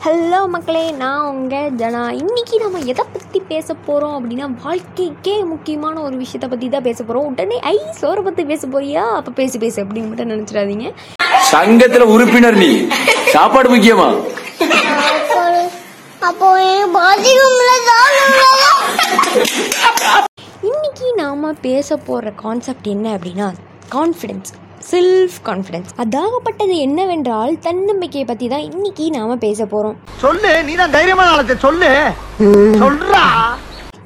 Hello மக்களே. நான் உங்கள் ஜனா. இன்னைக்கு நம்ம எதை பற்றி பேச போகிறோம் அப்படின்னா வாழ்க்கைக்கே முக்கியமான ஒரு விஷயத்தை பற்றி தான் பேச போகிறோம் உடனே ஐ சோரை பற்றி பேச போறியா? அப்போ பேசி பேசு அப்படின்னு மட்டும் நினச்சிடாதீங்க. சங்கத்துல உறுப்பினர் நீ. சாப்பாடு முக்கியமா? அப்போ இன்னைக்கு நாம் பேச போகிற கான்செப்ட் என்ன அப்படின்னா கான்ஃபிடென்ஸ் செல்ஃப் கான்ஃபிடென்ஸ் அதாகப்பட்டது என்னவென்றால் தன்னம்பிக்கையை பற்றி தான் இன்னைக்கு நாம் பேச போகிறோம் சொல்லு நீ தான் தைரியமான ஆளத்தை சொல்லு. சொல்றா.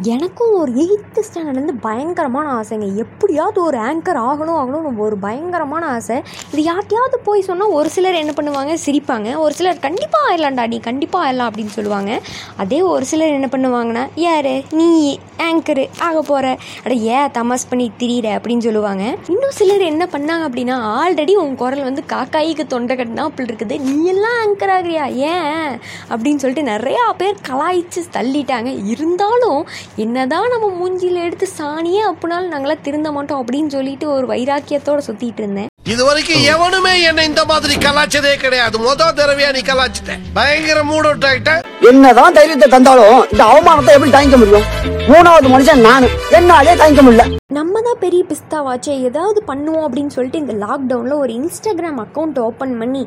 எனக்கும் ஒரு எயித்து ஸ்டாண்டர்ட்லேருந்து பயங்கரமான ஆசைங்க. எப்படியாவது ஒரு ஆங்கர் ஆகணும் ஆகணும் ஒரு பயங்கரமான ஆசை. இது யார்ட்டையாவது போய் சொன்னால் ஒரு சிலர் என்ன பண்ணுவாங்க? சிரிப்பாங்க. ஒரு சிலர் கண்டிப்பாக ஆயிடலாம்டா நீ கண்டிப்பாக ஆயிடலாம் அப்படின்னு சொல்லுவாங்க. அதே ஒரு சிலர் என்ன பண்ணுவாங்கன்னா யார்? நீ ஆங்கரு ஆக போகிற அட ஏன் தமாஸ் பண்ணி திரியிற? அப்படின்னு சொல்லுவாங்க. இன்னும் சிலர் என்ன பண்ணாங்க அப்படின்னா ஆல்ரெடி உன் குரல் வந்து காக்காய்க்கு தொண்டை கட்டினா அப்படி இருக்குது. நீ எல்லாம் ஆங்கர் ஆகிறியா? ஏன்? அப்படின்னு சொல்லிட்டு நிறையா பேர் கலாய்ச்சி தள்ளிட்டாங்க. இருந்தாலும் என்னதான் நம்ம மூஞ்சியில் எடுத்து சாணியே அப்படினாலும் நாங்களாம் திருந்த மாட்டோம் அப்படின்னு சொல்லிட்டு ஒரு வைராக்கியத்தோட சுத்திட்டு இருந்தேன். இது வரைக்கும் எவனுமே என்ன இந்த மாதிரி கலாச்சதே கிடையாது. முத தடவையா நீ கலாச்சிட்ட பயங்கர மூட் என்னதான் தைரியத்தை தந்தாலும் இந்த அவமானத்தை எப்படி தாங்கிக்க முடியும்? மூணாவது மனுஷன் நானு. என்னாலே தாங்கிக்க முடியல. நம்ம தான் பெரிய பிஸ்தாவாச்சே ஏதாவது பண்ணுவோம் அப்படின்னு சொல்லிட்டு இந்த லாக்டவுனில் ஒரு இன்ஸ்டாகிராம் அக்கௌண்ட் ஓப்பன் பண்ணி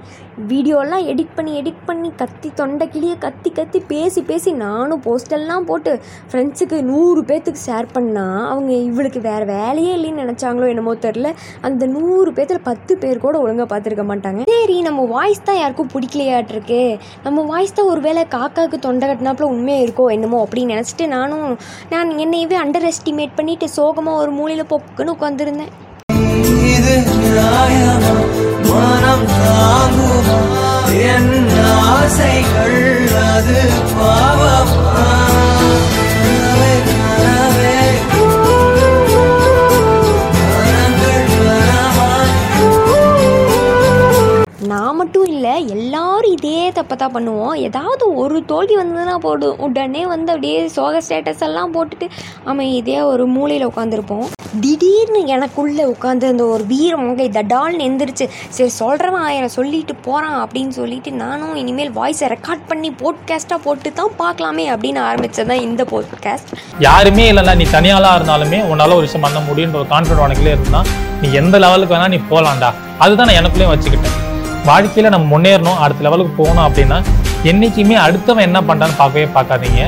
வீடியோலாம் எடிட் பண்ணி எடிட் பண்ணி கத்தி தொண்டை கிளியை கத்தி கத்தி பேசி பேசி நானும் போஸ்டெல்லாம் போட்டு ஃப்ரெண்ட்ஸுக்கு நூறு பேர்த்துக்கு ஷேர் பண்ணால் அவங்க இவளுக்கு வேறு வேலையே இல்லைன்னு நினச்சாங்களோ என்னமோ தெரில அந்த நூறு பேர்த்தில் பத்து பேர் கூட ஒழுங்காக பார்த்துருக்க மாட்டாங்க. சரி நம்ம வாய்ஸ் தான் யாருக்கும் பிடிக்கலையாட்டிருக்கு. நம்ம வாய்ஸ் தான் ஒரு வேளை காக்காவுக்கு தொண்டை கட்டினாப்புல உண்மையாக இருக்கோ என்னமோ அப்படின்னு நினச்சிட்டு நானும் நான் என்னையவே அண்டர் எஸ்டிமேட் பண்ணிவிட்டு சோகமாக ஒரு மூலையில் பொக்குன்னு உட்காந்துருந்தேன் இது என் ஆசைகள் அது பாவமா? மட்டும் இல்லை எல்லாரும் இதே தப்பை தான் பண்ணுவோம். ஏதாவது ஒரு தோல்வி வந்ததுன்னா போடும் உடனே வந்து அப்படியே சோக ஸ்டேட்டஸ் எல்லாம் போட்டுட்டு அவன் இதே ஒரு மூலையில் உட்காந்துருப்போம் திடீர்னு எனக்குள்ளே உட்காந்துருந்த ஒரு வீர மங்கை தடால்னு எந்திரிச்சு சரி சொல்கிறவன் ஆயிரம் சொல்லிட்டு போகிறான் அப்படின்னு சொல்லிட்டு நானும் இனிமேல் வாய்ஸை ரெக்கார்ட் பண்ணி போட்காஸ்ட்டாக போட்டு தான் பார்க்கலாமே அப்படின்னு ஆரம்பித்தது தான் இந்த போட்காஸ்ட் யாருமே இல்லைன்னா நீ தனியாளா இருந்தாலுமே உன்னால ஒரு விஷயம் பண்ண முடியுன்ற ஒரு கான்ஃபிடன்ட் உனக்குள்ளே இருந்தால் நீ எந்த லெவலுக்கு வேணால் நீ போகலாம்டா அதுதான் நான் எனக்குள்ளேயும் வச்சுக்கிட்டேன். வாழ்க்கையில் நம்ம முன்னேறணும் அடுத்த லெவலுக்கு போகணும் அப்படின்னா என்றைக்குமே அடுத்தவன் என்ன பண்ணுறான்னு பார்க்கவே பார்க்காதீங்க.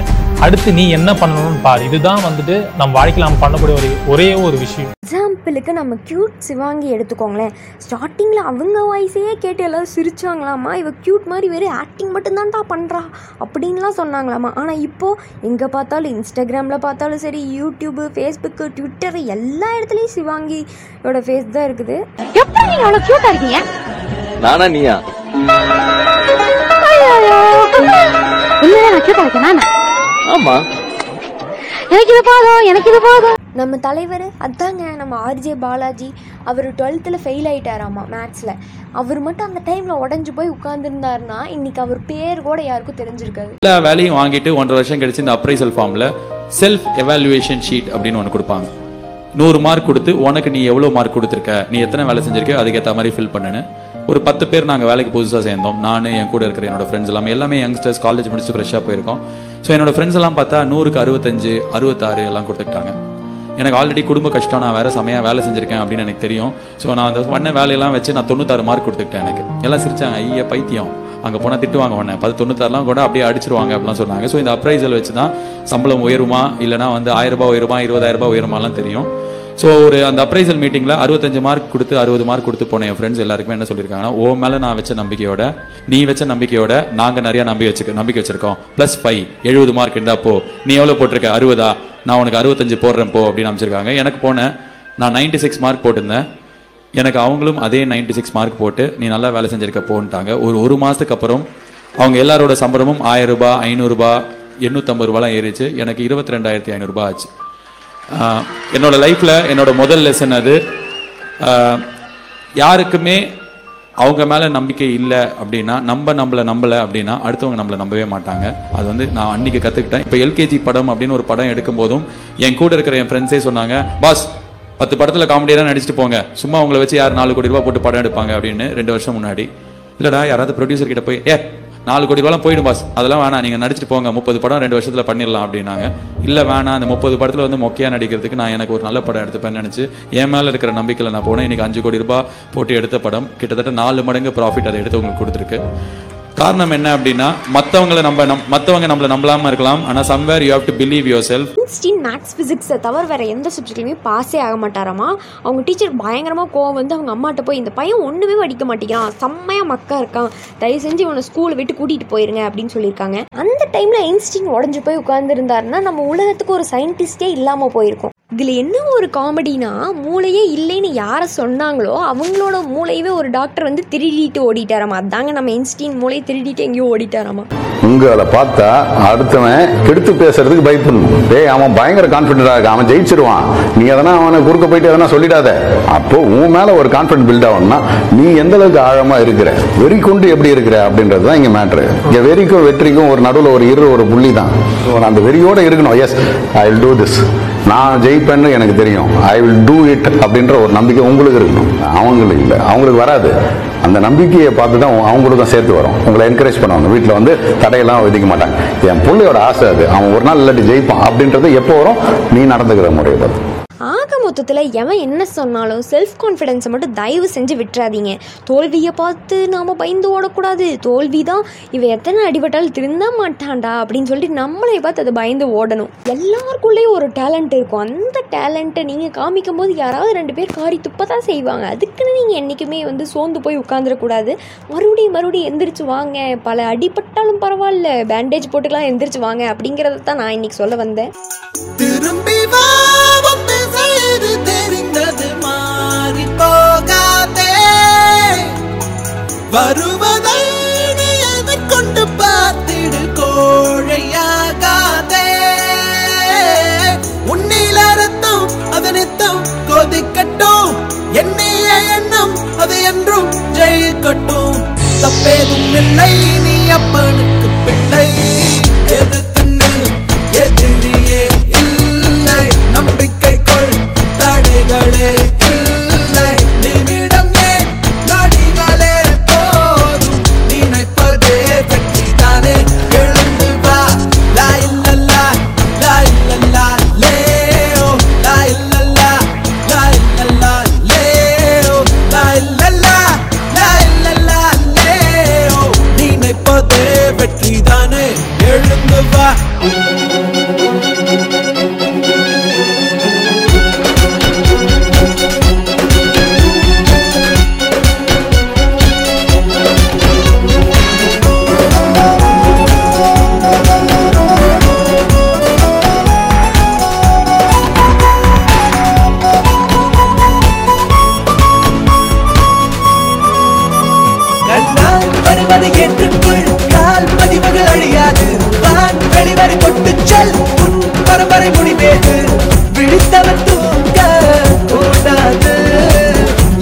அடுத்து நீ என்ன பண்ணணும்னு பாரு. இதுதான் வந்துட்டு நம்ம வாழ்க்கையில நம்ம பண்ணக்கூடிய ஒரு ஒரே ஒரு விஷயம். எக்ஸாம்பிளுக்கு நம்ம க்யூட் சிவாங்கி எடுத்துக்கோங்களேன். ஸ்டார்டிங்கில் அவங்க வாய்ஸையே கேட்டு எல்லாரும் சிரிச்சாங்களாமா இவ க்யூட் மாதிரி வெறும் ஆக்டிங் மட்டும்தான்டா பண்ணுறா அப்படின்லாம் சொன்னாங்களாமா ஆனால் இப்போது எங்கே பார்த்தாலும் இன்ஸ்டாகிராமில் பார்த்தாலும் சரி யூடியூப்பு ஃபேஸ்புக்கு ட்விட்டர் எல்லா இடத்துலையும் சிவாங்கியோட ஃபேஸ் தான் இருக்குது. எப்படி நீங்கள் அவ்வளோ க்யூட்டாக இருக்கீங்க? நானா நீயா? நான் க்யூட்டாக இருக்கேன் ஆமா. எனக்கு இது போதும் எனக்கு இது போதும். நம்ம தலைவர் அதாங்க நம்ம ஆர்ஜே பாலாஜி அவர் டுவெல்த்தில் ஃபெயில் ஆயிட்டாராமா மேக்ஸில் அவர் மட்டும் அந்த டைமில் உடஞ்சி போய் உட்காந்துருந்தாருன்னா இன்னைக்கு அவர் பேர் கூட யாருக்கும் தெரிஞ்சிருக்காது. எல்லா வேலையும் வாங்கிட்டு ஒன்றரை வருஷம் கழிச்சு இந்த அப்ரைசல் ஃபார்மில் செல்ஃப் எவாலுவேஷன் ஷீட் அப்படின்னு ஒன்று கொடுப்பாங்க. நூறு மார்க் கொடுத்து உனக்கு நீ எவ்வளோ மார்க் கொடுத்துருக்க? நீ எத்தனை வேலை செஞ்சிருக்க? அதுக்கேற்ற மாதிரி ஃபில் பண்ணுன்னு. ஒரு பத்து பேர் நாங்கள் வேலைக்கு புதுசாக சேர்ந்தோம். நான் என் கூட இருக்கிற என்னோட ஃப்ரெண்ட்ஸ் எல்லாமே எல்லாமே யங்ஸ்டர்ஸ் காலேஜ் முடிச்சு ஃப்ரெஷ்ஷாக போயிருக்கோம். ஸோ என்னோட ஃப்ரெண்ட்ஸ் எல்லாம் பார்த்தா நூறுக்கு அறுபத்தஞ்சு அறுபத்தாறு எல்லாம் கொடுத்துக்கிட்டாங்க. எனக்கு ஆல்ரெடி குடும்ப கஷ்டம். நான் வேற செமையாக வேலை செஞ்சிருக்கேன் அப்படின்னு எனக்கு தெரியும். ஸோ நான் அந்த பண்ண வேலையெல்லாம் வச்சு நான் தொண்ணூத்தாறு மார்க் கொடுத்துக்கிட்டேன் எனக்கு. எல்லாம் சிரிச்சாங்க ஐயா பைத்தியம். அங்கே போனால் திட்டுவாங்க உடனே பத்து தொண்ணூத்தாறுலாம் கூட அப்படியே அடிச்சிருவாங்க அப்படிலாம் சொன்னாங்க. ஸோ இந்த அப்ரைசல் வச்சு தான் சம்பளம் உயருமா? இல்லைனா வந்து ஆயிரம் ரூபாய் உயருமா? இருபதாயிரம் ரூபாய் உயருமாலாம் தெரியும். ஸோ ஒரு அந்த அப்ரைசல் மீட்டிங்கில் அறுபத்தஞ்சு மார்க் கொடுத்து அறுபது மார்க் கொடுத்து போன என் ஃப்ரெண்ட்ஸ் எல்லாருக்குமே என்ன சொல்லியிருக்காங்கன்னா ஓ மேலே நான் வச்ச நம்பிக்கையோட நீ வச்ச நம்பிக்கையோட நாங்கள் நிறையா நம்பி வச்சுக்க நம்பிக்கை வச்சிருக்கோம். ப்ளஸ் ஃபைவ் எழுபது மார்க் இருந்தா போ. நீ எவ்வளோ போட்டிருக்க? அறுபதா? நான் உனக்கு அறுபத்தஞ்சு போடுறேன் போ அப்படின்னு அமைச்சிருக்காங்க. எனக்கு போனேன் நான் 96 சிக்ஸ் மார்க் போட்டிருந்தேன். எனக்கு அவங்களும் அதே 96 சிக்ஸ் மார்க் போட்டு நீ நல்லா வேலை செஞ்சிருக்க போன்ட்டாங்க. ஒரு ஒரு மாதத்துக்கு அப்புறம் அவங்க எல்லாரோட சம்பளமும் ஆயிரம் ரூபாய் ஐநூறுரூபா எண்ணூற்றம்பது ரூபாலாம் ஏறிச்சு. எனக்கு இருபத்தி ரெண்டாயிரத்தி ஐநூறுரூபா ஆச்சு. என்னோடய என்னோட லைஃப்பில் என்னோட முதல் லெசன் அது யாருக்குமே அவங்க மேலே நம்பிக்கை இல்லை அப்படின்னா நம்ம நம்மளை நம்பலை அப்படின்னா அடுத்தவங்க நம்மளை நம்பவே மாட்டாங்க. அது வந்து நான் அன்னைக்கு கற்றுக்கிட்டேன் இப்போ எல்கேஜி படம் அப்படின்னு ஒரு படம் எடுக்கும் போதும் என் கூட இருக்கிற என் ஃப்ரெண்ட்ஸே சொன்னாங்க பாஸ் பத்து படத்தில் காமெடியெல்லாம் நடிச்சுட்டு போங்க. சும்மா உங்களை வச்சு யார் நாலு கோடி ரூபா போட்டு படம் எடுப்பாங்க அப்படின்னு ரெண்டு வருஷம் முன்னாடி. இல்லைடா யாராவது ப்ரொடியூசர் கிட்ட போய் ஏ நாலு கோடி ரூபாய் போயிடும் பாஸ் அதெல்லாம் வேணாம். நீங்க நடிச்சிட்டு போங்க. முப்பது படம் ரெண்டு வருஷத்துல பண்ணிடலாம் அப்படின்னாங்க. இல்ல வேணாம். அந்த முப்பது படத்துல வந்து மொக்கையா நடிக்கிறதுக்கு நான் எனக்கு ஒரு நல்ல படம் எடுத்துப்பேன்னு நினைச்சு என் மேல இருக்கிற நம்பிக்கையில நான் போனேன். இன்னைக்கு அஞ்சு கோடி ரூபாய் போட்டு எடுத்த படம். கிட்டத்தட்ட நாலு மடங்கு ப்ராஃபிட் அதை எடுத்து உங்களுக்கு கொடுத்துருக்கு. காரணம் என்ன அப்படின்னா மற்றவங்களை நம்ம நம் மற்றவங்க நம்மளை நம்பலாம இருக்கலாம். ஆனால் somewhere you have to believe yourself Stein maths ஃபிசிக்ஸை தவிர வேறு எந்த சப்ஜெக்ட்லையுமே பாஸே ஆக மாட்டாராமா? அவங்க டீச்சர் பயங்கரமாக கோவம் வந்து அவங்க அம்மாட்ட போய் இந்த பையன் ஒன்றுமே படிக்க மாட்டேங்கிறான் செம்மையாக மக்கா இருக்கான். தயவு செஞ்சு இவனை ஸ்கூலை விட்டு கூட்டிகிட்டு போயிருங்க அப்படின்னு சொல்லியிருக்காங்க. அந்த டைமில் ஐன்ஸ்டீன் உடஞ்சு போய் உட்காந்துருந்தாருன்னா நம்ம உலகத்துக்கு ஒரு சயின்டிஸ்டே இல்லாமல் போயிருக்கும். இதில் என்ன ஒரு காமெடினா மூளையே இல்லைன்னு யாரை சொன்னாங்களோ அவங்களோட மூளையவே ஒரு டாக்டர் வந்து திருடிட்டு ஓடிட்டாராமா. அதாங்க நம்ம இன்ஸ்டீன் மூளையை திருடிட்டு எங்கேயோ ஓடிட்டாராமா. உங்களை பார்த்தா அடுத்தவன் கெடுத்து பேசுறதுக்கு பயப்படணும் டேய் அவன் பயங்கர கான்பிடண்டா இருக்கான். அவன் ஜெயிச்சிருவான். நீ எதனா அவனை குறுக்க போயிட்டு எதனா சொல்லிடாத. அப்போ உன் மேல ஒரு கான்பிடன்ட் பில்ட் ஆகணும்னா நீ எந்த அளவுக்கு ஆழமா இருக்கிற வெறி கொண்டு எப்படி இருக்கிற அப்படின்றது தான் இங்க மேட்ரு இங்க வெறிக்கும் வெற்றிக்கும் ஒரு நடுவில் ஒரு இரு ஒரு புள்ளி தான் அந்த வெறியோட இருக்கணும். Yes I will do this நான் ஜெயிப்பேன்னு எனக்கு தெரியும். ஐ வில் டூ இட் அப்படின்ற ஒரு நம்பிக்கை உங்களுக்கு இருக்கணும். அவங்களுக்கு இல்லை. அவங்களுக்கு வராது. அந்த நம்பிக்கையை பார்த்து தான் அவங்களுக்கும் சேர்த்து வரும். உங்களை என்கரேஜ் பண்ணுவாங்க. வீட்டில் வந்து தடையெல்லாம் விதிக்க மாட்டாங்க. என் பிள்ளையோட ஆசை அது. அவன் ஒரு நாள் இல்லாட்டி ஜெயிப்பான் அப்படின்றது எப்போ வரும்? நீ நடந்துக்கிற முறையை பார்த்து. ஆக மொத்தத்தில் எவன் என்ன சொன்னாலும் செல்ஃப் கான்ஃபிடென்ஸை மட்டும் தயவு செஞ்சு விட்டுறாதீங்க. தோல்வியை பார்த்து நாம் பயந்து ஓடக்கூடாது. தோல்வி தான் இவன் எத்தனை அடிபட்டாலும் திருந்த மாட்டான்டா அப்படின்னு சொல்லிட்டு நம்மளை பார்த்து அதை பயந்து ஓடணும். எல்லாருக்குள்ளேயும் ஒரு டேலண்ட் இருக்கும். அந்த டேலண்ட்டை நீங்கள் காமிக்கும் போது யாராவது ரெண்டு பேர் காரி துப்ப தான் செய்வாங்க. அதுக்குன்னு நீங்கள் என்றைக்குமே வந்து சோர்ந்து போய் உட்காந்துடக்கூடாது மறுபடியும் மறுபடியும் எந்திரிச்சு வாங்க. பல அடிபட்டாலும் பரவாயில்ல. பேண்டேஜ் போட்டுக்கலாம் எந்திரிச்சு வாங்க அப்படிங்கிறத தான் நான் இன்னைக்கு சொல்ல வந்தேன். வருவதை நீ எதிர்கொண்டு பார்த்திடு கோழையாகாதே. உன்னில ரத்தம் அதனித்தம் கொதிக்கட்டும் எண்ணிய எண்ணம் அது என்றும் ஜெயிக்கட்டும் தப்பேதும் இல்லை நீ அப்பனுக்கு பிள்ளை. பரம்பரை முடிவேது விழித்தவன் தூங்க கூடாது.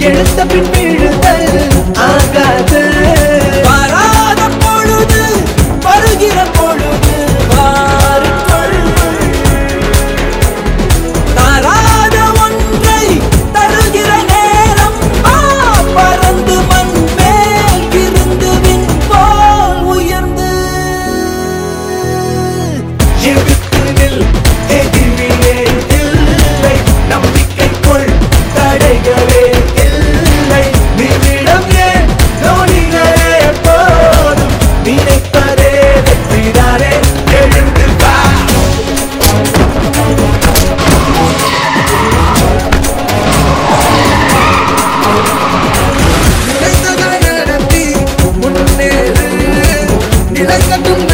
எழுத்த பின் விழுதல் ஆகாது. வராத பொழுது வருகிற பொழுது வாருக்குள் தராத ஒன்றை தருகிற நேரம் பறந்து மண் மேல் இருந்து போல் உயர்ந்து. நிலைக்கட்டும்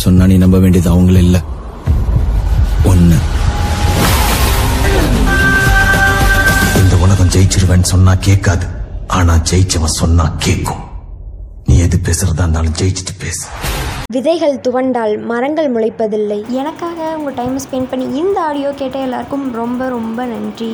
முடியாதுன்னு சொன்னா நீ நம்ப வேண்டியது அவங்கள இல்ல. ஒண்ணு. இந்த உலகம் ஜெயிச்சிருவேன்னு சொன்னா கேட்காது. ஆனா ஜெயிச்சவன் சொன்னா கேட்கும். நீ எது பேசுறதா இருந்தாலும் ஜெயிச்சுட்டு பேசு. விதைகள் துவண்டால் மரங்கள் முளைப்பதில்லை. எனக்காக உங்கள் டைம் ஸ்பெண்ட் பண்ணி இந்த ஆடியோ கேட்ட எல்லாருக்கும் ரொம்ப ரொம்ப நன்றி.